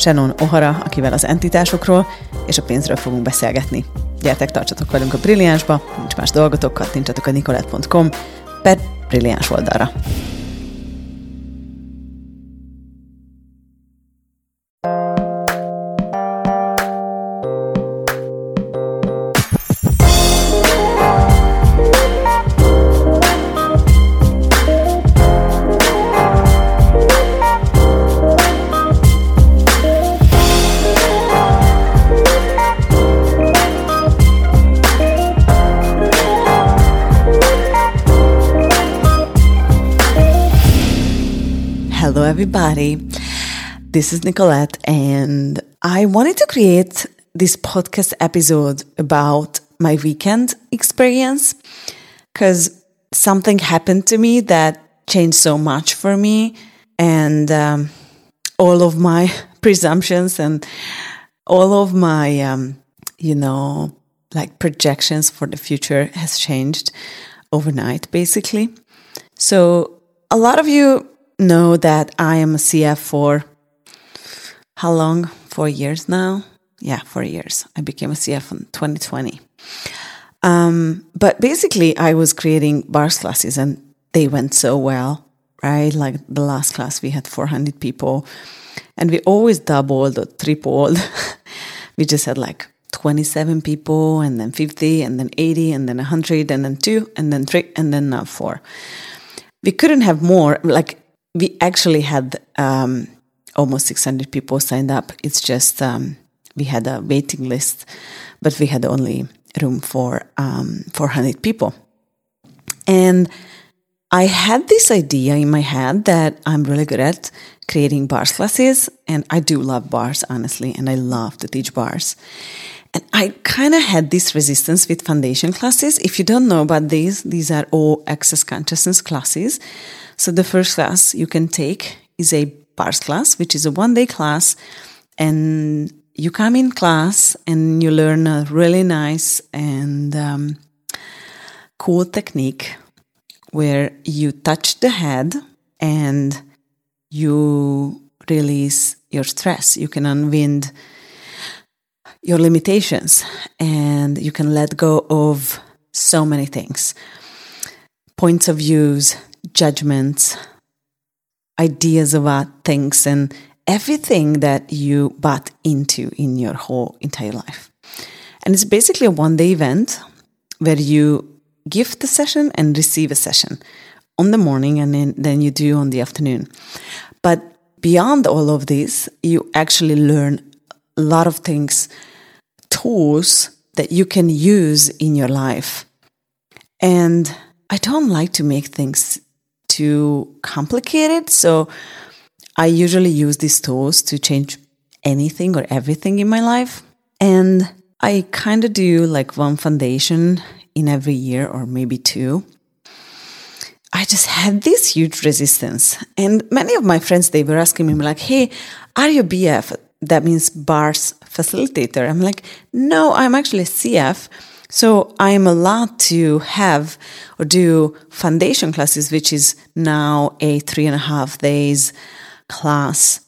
Shannon O'Hara, akivel az entitásokról és a pénzről fogunk beszélgetni. Gyertek, tartsatok velünk a Brilliánsba, nincs más dolgotok, kattintsatok a nicolette.com per Brilliáns oldalra. Hello, everybody. This is Nikolett, and I wanted to create this podcast episode about my weekend experience because something happened to me that changed so much for me, and um, all of my presumptions and all of my, um, you know, like projections for the future has changed overnight, basically. So, a lot of you know that I am a CF for how long? Four years now? Yeah, four years. I became a CF in 2020. Um, but basically, I was creating bars classes and they went so well, right? Like the last class, we had 400 people and we always doubled or tripled. we just had like 27 people and then 50 and then 80 and then 100 and then two and then three and then now four. We couldn't have more. Like we actually had um, almost 600 people signed up. It's just um, we had a waiting list, but we had only room for um, 400 people. And I had this idea in my head that I'm really good at creating bars classes, and I do love bars, honestly, and I love to teach bars. And I kind of had this resistance with foundation classes. If you don't know about these, these are all access consciousness classes. So the first class you can take is a bars class, which is a one day class. And you come in class and you learn a really nice and um, cool technique where you touch the head and you release your stress. You can unwind your limitations and you can let go of so many things. Points of views judgments ideas about things and everything that you butt into in your whole entire life. And it's basically a one day event where you give the session and receive a session on the morning and then, then you do on the afternoon. But beyond all of this you actually learn a lot of things tools that you can use in your life. And I don't like to make things too complicated. So I usually use these tools to change anything or everything in my life. And I kind of do like one foundation in every year or maybe two. I just had this huge resistance. And many of my friends, they were asking me like, Hey, are you BF? That means bars facilitator. I'm like, no, I'm actually CF. So I am allowed to have or do foundation classes, which is now a three and a half days class.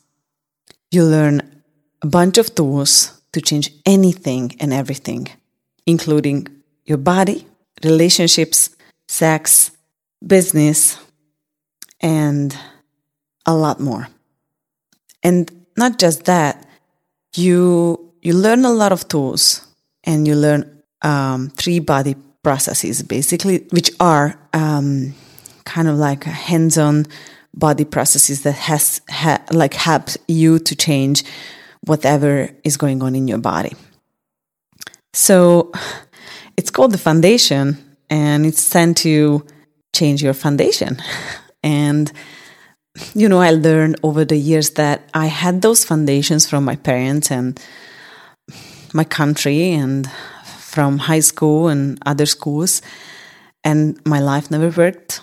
You learn a bunch of tools to change anything and everything, including your body, relationships, sex, business, and a lot more. And not just that, you you learn a lot of tools and you learn um, three body processes basically, which are um, kind of like hands-on body processes that has ha- like help you to change whatever is going on in your body. So it's called the foundation, and it's sent to change your foundation. And you know, I learned over the years that I had those foundations from my parents and my country and from high school and other schools, and my life never worked.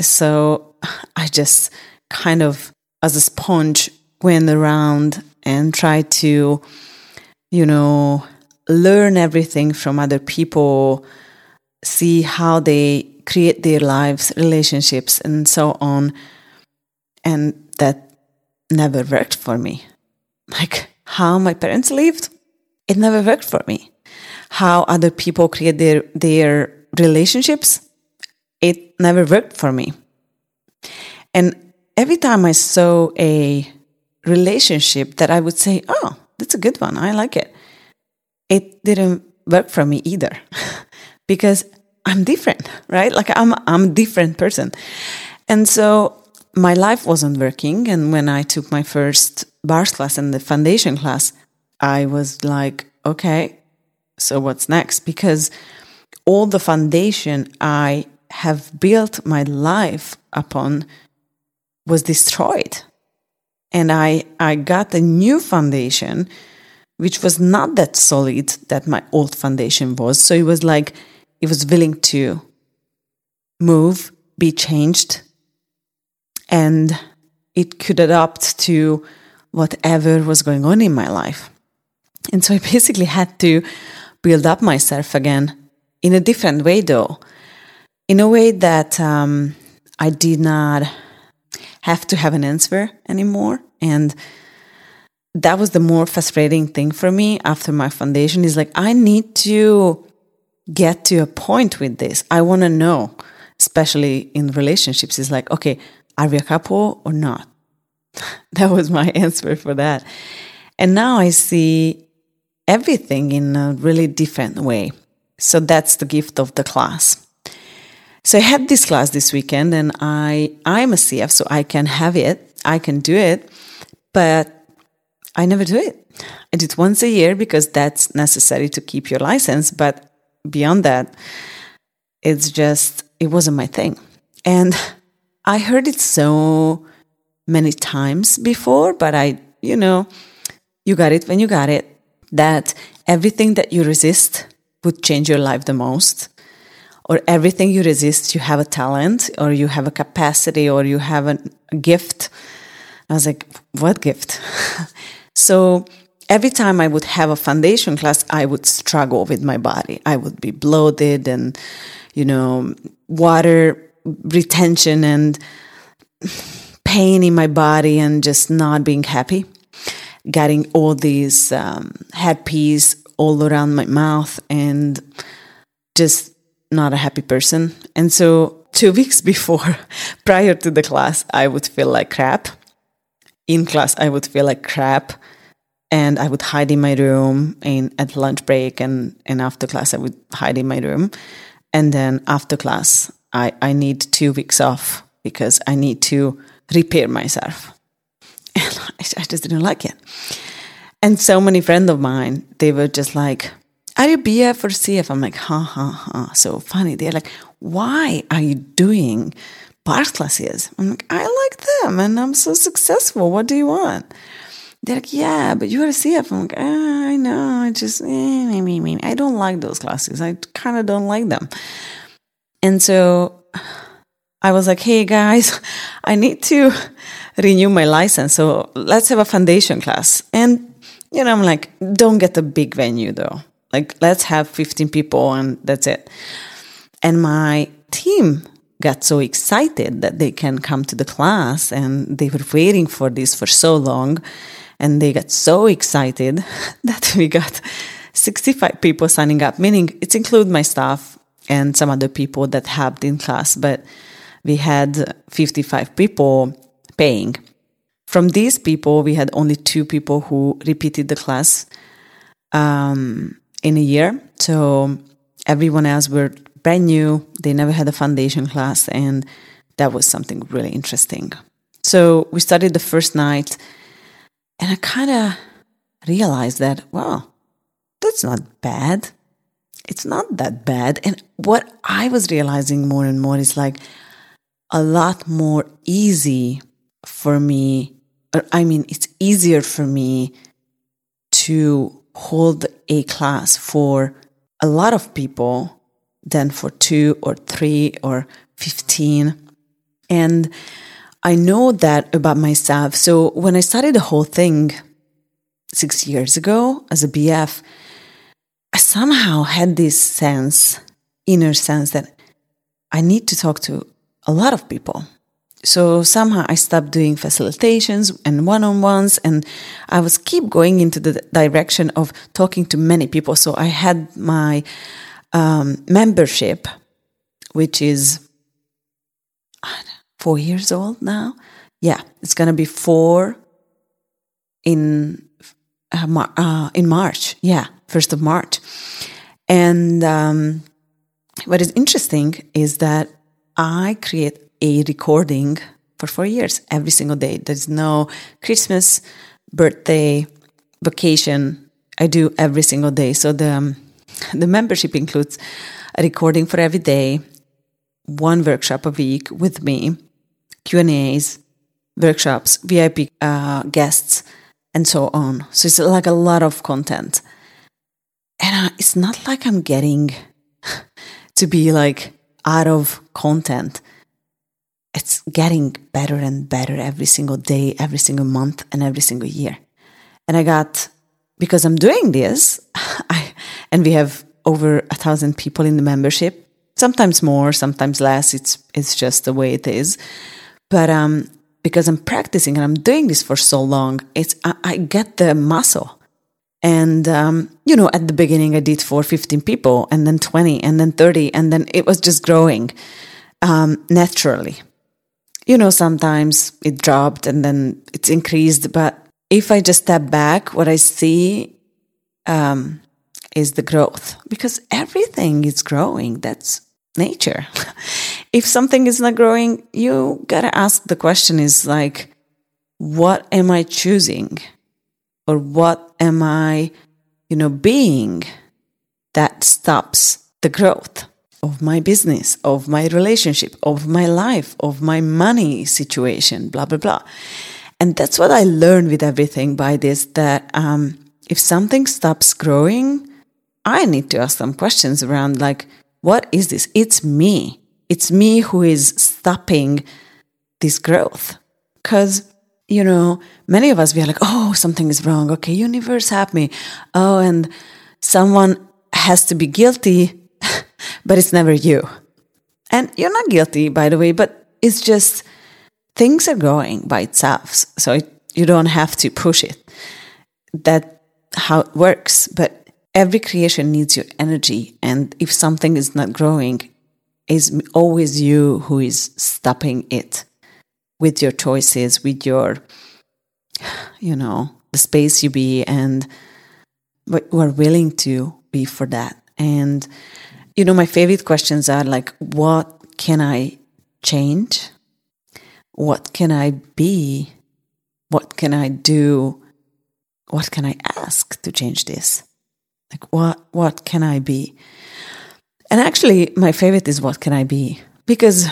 So I just kind of, as a sponge, went around and tried to, you know, learn everything from other people, see how they create their lives, relationships, and so on and that never worked for me. Like how my parents lived, it never worked for me. How other people create their, their relationships, it never worked for me. And every time I saw a relationship that I would say, oh, that's a good one, I like it, it didn't work for me either because I'm different, right? Like I'm, I'm a different person. And so my life wasn't working. And when I took my first bars class and the foundation class, I was like, okay, so what's next? Because all the foundation I have built my life upon was destroyed. And I, I got a new foundation, which was not that solid that my old foundation was. So it was like, it was willing to move, be changed, and it could adapt to whatever was going on in my life. And so I basically had to build up myself again in a different way, though, in a way that um, I did not have to have an answer anymore. And that was the more frustrating thing for me after my foundation is like, I need to get to a point with this. I want to know, especially in relationships, is like, okay, are we a couple or not? that was my answer for that. And now I see everything in a really different way. So that's the gift of the class. So I had this class this weekend and I I'm a CF so I can have it. I can do it, but I never do it. I do it once a year because that's necessary to keep your license, but beyond that it's just it wasn't my thing. And I heard it so many times before, but I, you know, you got it when you got it that everything that you resist would change your life the most. Or everything you resist, you have a talent, or you have a capacity, or you have a, a gift. I was like, what gift? so every time I would have a foundation class, I would struggle with my body. I would be bloated and, you know, water retention and pain in my body and just not being happy. Getting all these um, herpes all around my mouth and just not a happy person. And so, two weeks before, prior to the class, I would feel like crap. In class, I would feel like crap. And I would hide in my room in, at lunch break and, and after class, I would hide in my room. And then after class, I, I need two weeks off because I need to repair myself. And I, I just didn't like it. And so many friends of mine, they were just like, are you BF or CF? I'm like, ha ha ha. So funny. They're like, why are you doing bars classes? I'm like, I like them and I'm so successful. What do you want? They're like, yeah, but you're a CF. I'm like, ah, I know. I just, eh, me, me, I don't like those classes. I kind of don't like them. And so I was like, hey guys, I need to renew my license. So let's have a foundation class. And, you know, I'm like, don't get a big venue though. Like, let's have 15 people and that's it. And my team got so excited that they can come to the class and they were waiting for this for so long. And they got so excited that we got 65 people signing up, meaning it's include my staff and some other people that helped in class, but we had 55 people paying. From these people, we had only two people who repeated the class. Um, in a year. So everyone else were brand new. They never had a foundation class, and that was something really interesting. So we started the first night, and I kind of realized that, wow, that's not bad. It's not that bad. And what I was realizing more and more is like a lot more easy for me. Or I mean, it's easier for me to hold a class for a lot of people than for two or three or 15. And I know that about myself. So when I started the whole thing six years ago as a BF, I somehow had this sense, inner sense that I need to talk to a lot of people. So somehow I stopped doing facilitations and one-on-ones and I was keep going into the direction of talking to many people. So I had my um, membership, which is four years old now. Yeah, it's to be four in uh, uh, in March. Yeah, first of March. And um, what is interesting is that I create a recording for four years every single day. There's no Christmas, birthday, vacation. I do every single day. So the um, the membership includes a recording for every day, one workshop a week with me, Q and A's, workshops, VIP uh, guests, and so on. So it's like a lot of content, and uh, it's not like I'm getting to be like out of content it's getting better and better every single day, every single month, and every single year. And I got, because I'm doing this, I, and we have over a thousand people in the membership, sometimes more, sometimes less. It's, it's just the way it is. But, um, because I'm practicing and I'm doing this for so long, it's, I, I get the muscle. And, um, you know, at the beginning I did for 15 people and then 20 and then 30 and then it was just growing, um, naturally you know, sometimes it dropped and then it's increased. But if I just step back, what I see um, is the growth because everything is growing. That's nature. if something is not growing, you gotta ask the question is like, what am I choosing? Or what am I, you know, being that stops the growth? of my business, of my relationship, of my life, of my money situation, blah, blah, blah. And that's what I learned with everything by this that um, if something stops growing, I need to ask some questions around like, what is this? It's me. It's me who is stopping this growth. Because, you know, many of us, we are like, oh, something is wrong. Okay, universe, help me. Oh, and someone has to be guilty but it's never you. And you're not guilty, by the way, but it's just things are going by itself. So it, you don't have to push it. That how it works. But every creation needs your energy. And if something is not growing, it's always you who is stopping it with your choices, with your, you know, the space you be and what you are willing to be for that. And you know, my favorite questions are like, what can I change? What can I be? What can I do? What can I ask to change this? Like, what, what can I be? And actually, my favorite is what can I be? Because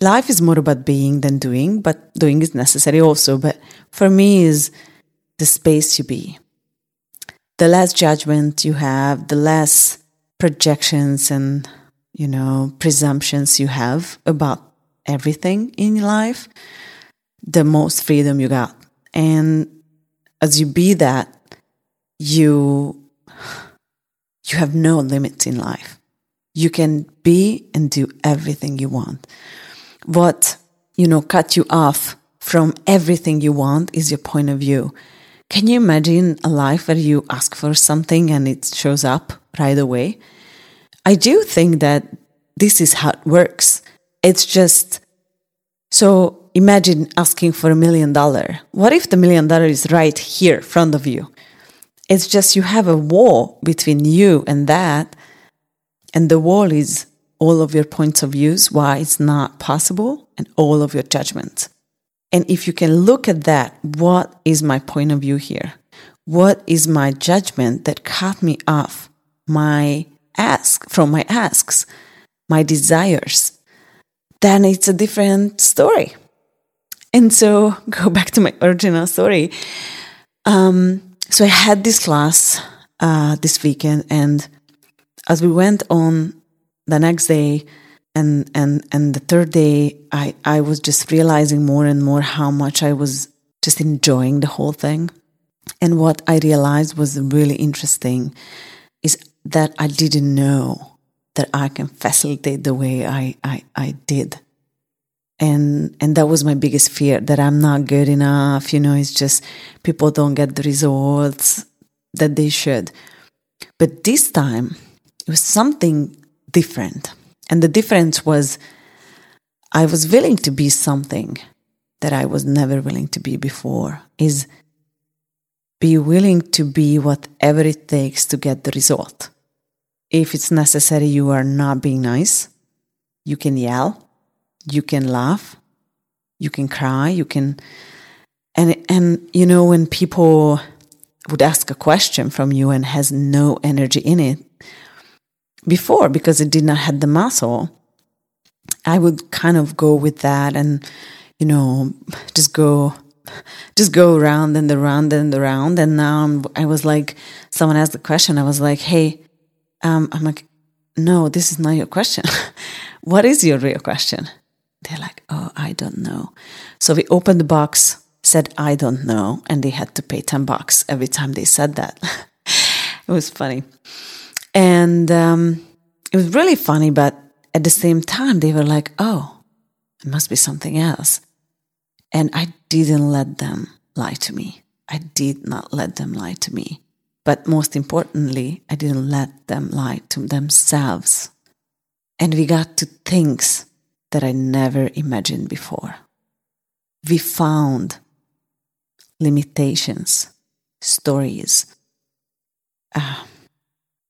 life is more about being than doing, but doing is necessary also. But for me, is the space you be. The less judgment you have, the less projections and, you know, presumptions you have about everything in life, the most freedom you got. And as you be that, you you have no limits in life. You can be and do everything you want. What, you know, cut you off from everything you want is your point of view. Can you imagine a life where you ask for something and it shows up right away? I do think that this is how it works. It's just so imagine asking for a million dollar. What if the million dollar is right here in front of you? It's just you have a wall between you and that. And the wall is all of your points of views, why it's not possible, and all of your judgments. And if you can look at that, what is my point of view here? What is my judgment that cut me off my ask from my asks, my desires? Then it's a different story. And so go back to my original story. Um, so I had this class uh, this weekend, and as we went on the next day and and and the third day, I I was just realizing more and more how much I was just enjoying the whole thing. And what I realized was really interesting is that I didn't know that I can facilitate the way I, I, I did. And and that was my biggest fear that I'm not good enough, you know, it's just people don't get the results that they should. But this time it was something different. And the difference was I was willing to be something that I was never willing to be before is be willing to be whatever it takes to get the result. If it's necessary, you are not being nice. You can yell, you can laugh, you can cry, you can, and and you know when people would ask a question from you and has no energy in it before because it did not have the muscle, I would kind of go with that and you know just go just go around and around and around. And now I'm, i was like, someone asked the question. I was like, hey, um, I'm like, no, this is not your question. what is your real question? They're like, oh, I don't know. So we opened the box, said, I don't know. And they had to pay 10 bucks every time they said that. it was funny. And um, it was really funny, but at the same time, they were like, oh, it must be something else. And I didn't let them lie to me. I did not let them lie to me. But most importantly, I didn't let them lie to themselves. And we got to things that I never imagined before. We found limitations, stories, uh,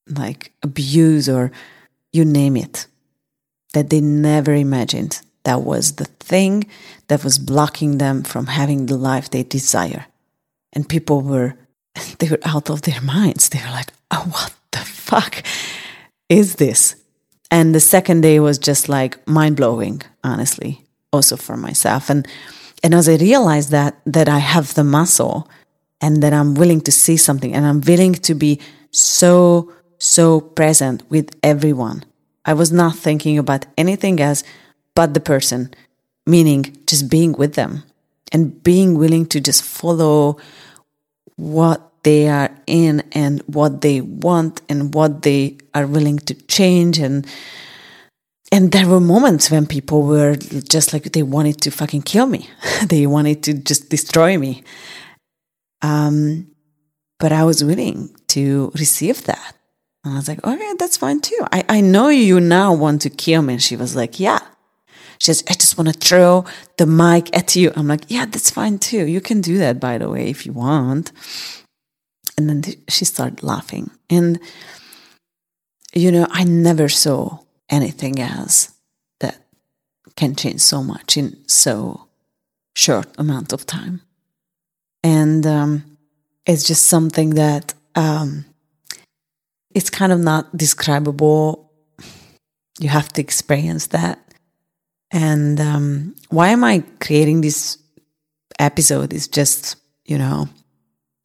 like abuse or you name it, that they never imagined that was the thing that was blocking them from having the life they desire. And people were, they were out of their minds. They were like, oh, what the fuck is this? And the second day was just like mind blowing, honestly, also for myself. And, and as I realized that, that I have the muscle and that I'm willing to see something and I'm willing to be so, so present with everyone. I was not thinking about anything else but the person, meaning just being with them and being willing to just follow what they are in and what they want and what they are willing to change. And and there were moments when people were just like they wanted to fucking kill me. They wanted to just destroy me. Um but i was willing to receive that and i was like okay that's fine too i i know you now want to kill me and she was like yeah she says, I just want to throw the mic at you. I'm like, yeah, that's fine too. You can do that, by the way, if you want. And then she started laughing. And, you know, I never saw anything else that can change so much in so short amount of time. And um, it's just something that um, it's kind of not describable. You have to experience that. And um, why am I creating this episode? Is just, you know,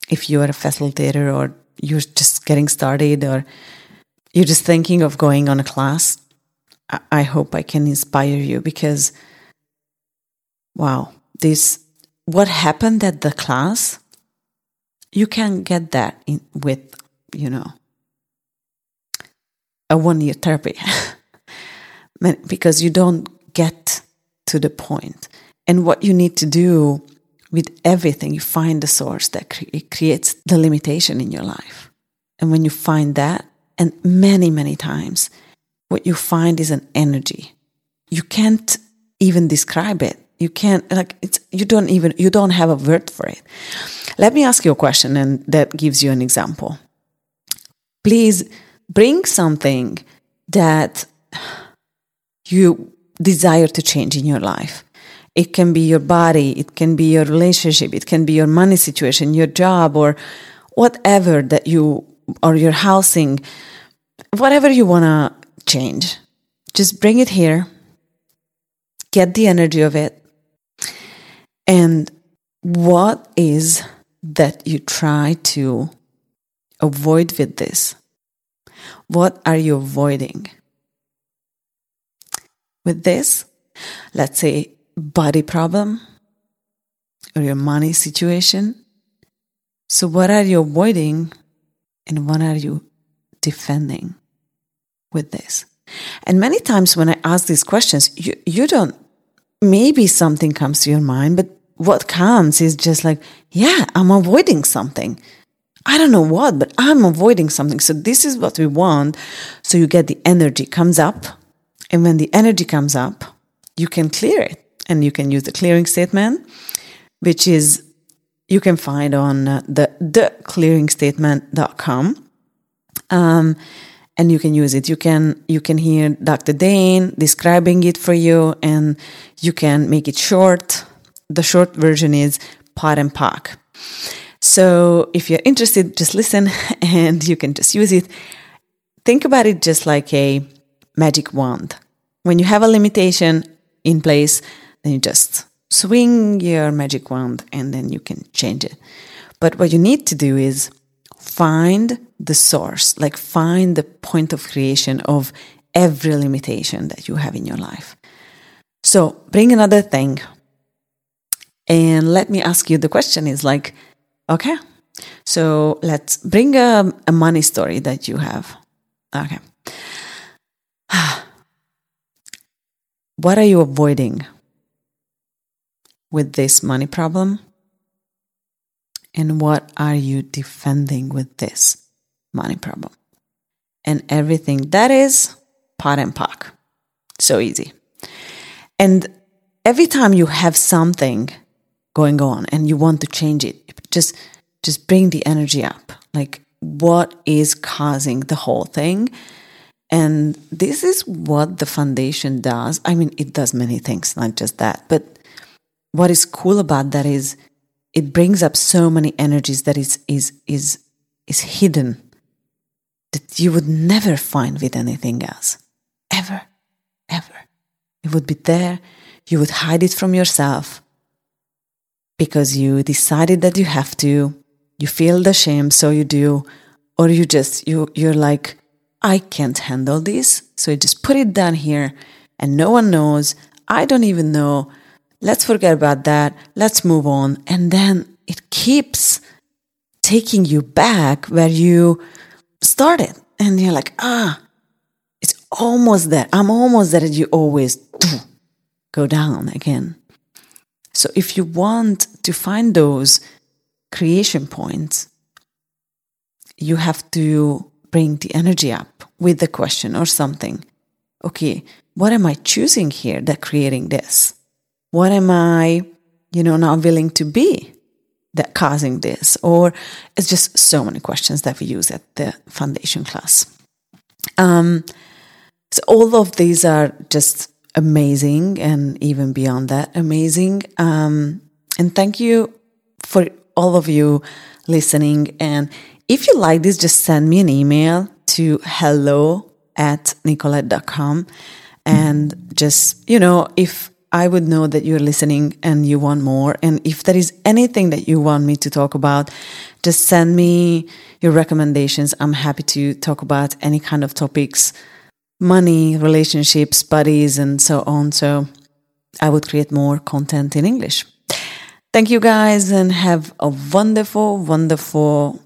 if you are a facilitator or you're just getting started or you're just thinking of going on a class, I, I hope I can inspire you because, wow, this, what happened at the class, you can get that in, with, you know, a one year therapy because you don't get to the point. And what you need to do with everything, you find the source that cre- creates the limitation in your life. And when you find that, and many, many times, what you find is an energy. You can't even describe it. You can't like it's you don't even you don't have a word for it. Let me ask you a question and that gives you an example. Please bring something that you desire to change in your life. It can be your body, it can be your relationship, it can be your money situation, your job, or whatever that you, or your housing, whatever you want to change. Just bring it here, get the energy of it, and what is that you try to avoid with this? What are you avoiding? With this, let's say body problem or your money situation. So, what are you avoiding and what are you defending with this? And many times when I ask these questions, you, you don't, maybe something comes to your mind, but what comes is just like, yeah, I'm avoiding something. I don't know what, but I'm avoiding something. So this is what we want. So you get the energy comes up. And when the energy comes up, you can clear it and you can use the clearing statement, which is you can find on uh, the theclearingstatement.com. Um, and you can use it. You can you can hear Dr. Dain describing it for you, and you can make it short. The short version is POD and POC. So if you're interested, just listen, and you can just use it. Think about it just like a magic wand. When you have a limitation in place, then you just swing your magic wand, and then you can change it. But what you need to do is find the source, like find the point of creation of every limitation that you have in your life. So bring another thing. And let me ask you the question is like, okay, so let's bring a, a money story that you have. Okay. what are you avoiding with this money problem? And what are you defending with this money problem? And everything that is POD and POC. So easy. And every time you have something going on and you want to change it, just just bring the energy up. Like what is causing the whole thing? And this is what the foundation does. I mean, it does many things, not just that. But what is cool about that is it brings up so many energies that is is is is hidden that you would never find with anything else ever ever it would be there you would hide it from yourself because you decided that you have to you feel the shame so you do or you just you you're like i can't handle this so you just put it down here and no one knows i don't even know let's forget about that, let's move on. And then it keeps taking you back where you started. And you're like, ah, it's almost there. I'm almost there. And you always go down again. So if you want to find those creation points, you have to bring the energy up with the question or something. Okay, what am I choosing here that creating this? What am I, you know, not willing to be that causing this? Or it's just so many questions that we use at the foundation class. Um, so all of these are just amazing and even beyond that amazing. Um, and thank you for all of you listening. And if you like this, just send me an email to hello at nikolett.com and just, you know, if I would know that you're listening and you want more. And if there is anything that you want me to talk about, just send me your recommendations. I'm happy to talk about any kind of topics money, relationships, buddies, and so on. So I would create more content in English. Thank you guys and have a wonderful, wonderful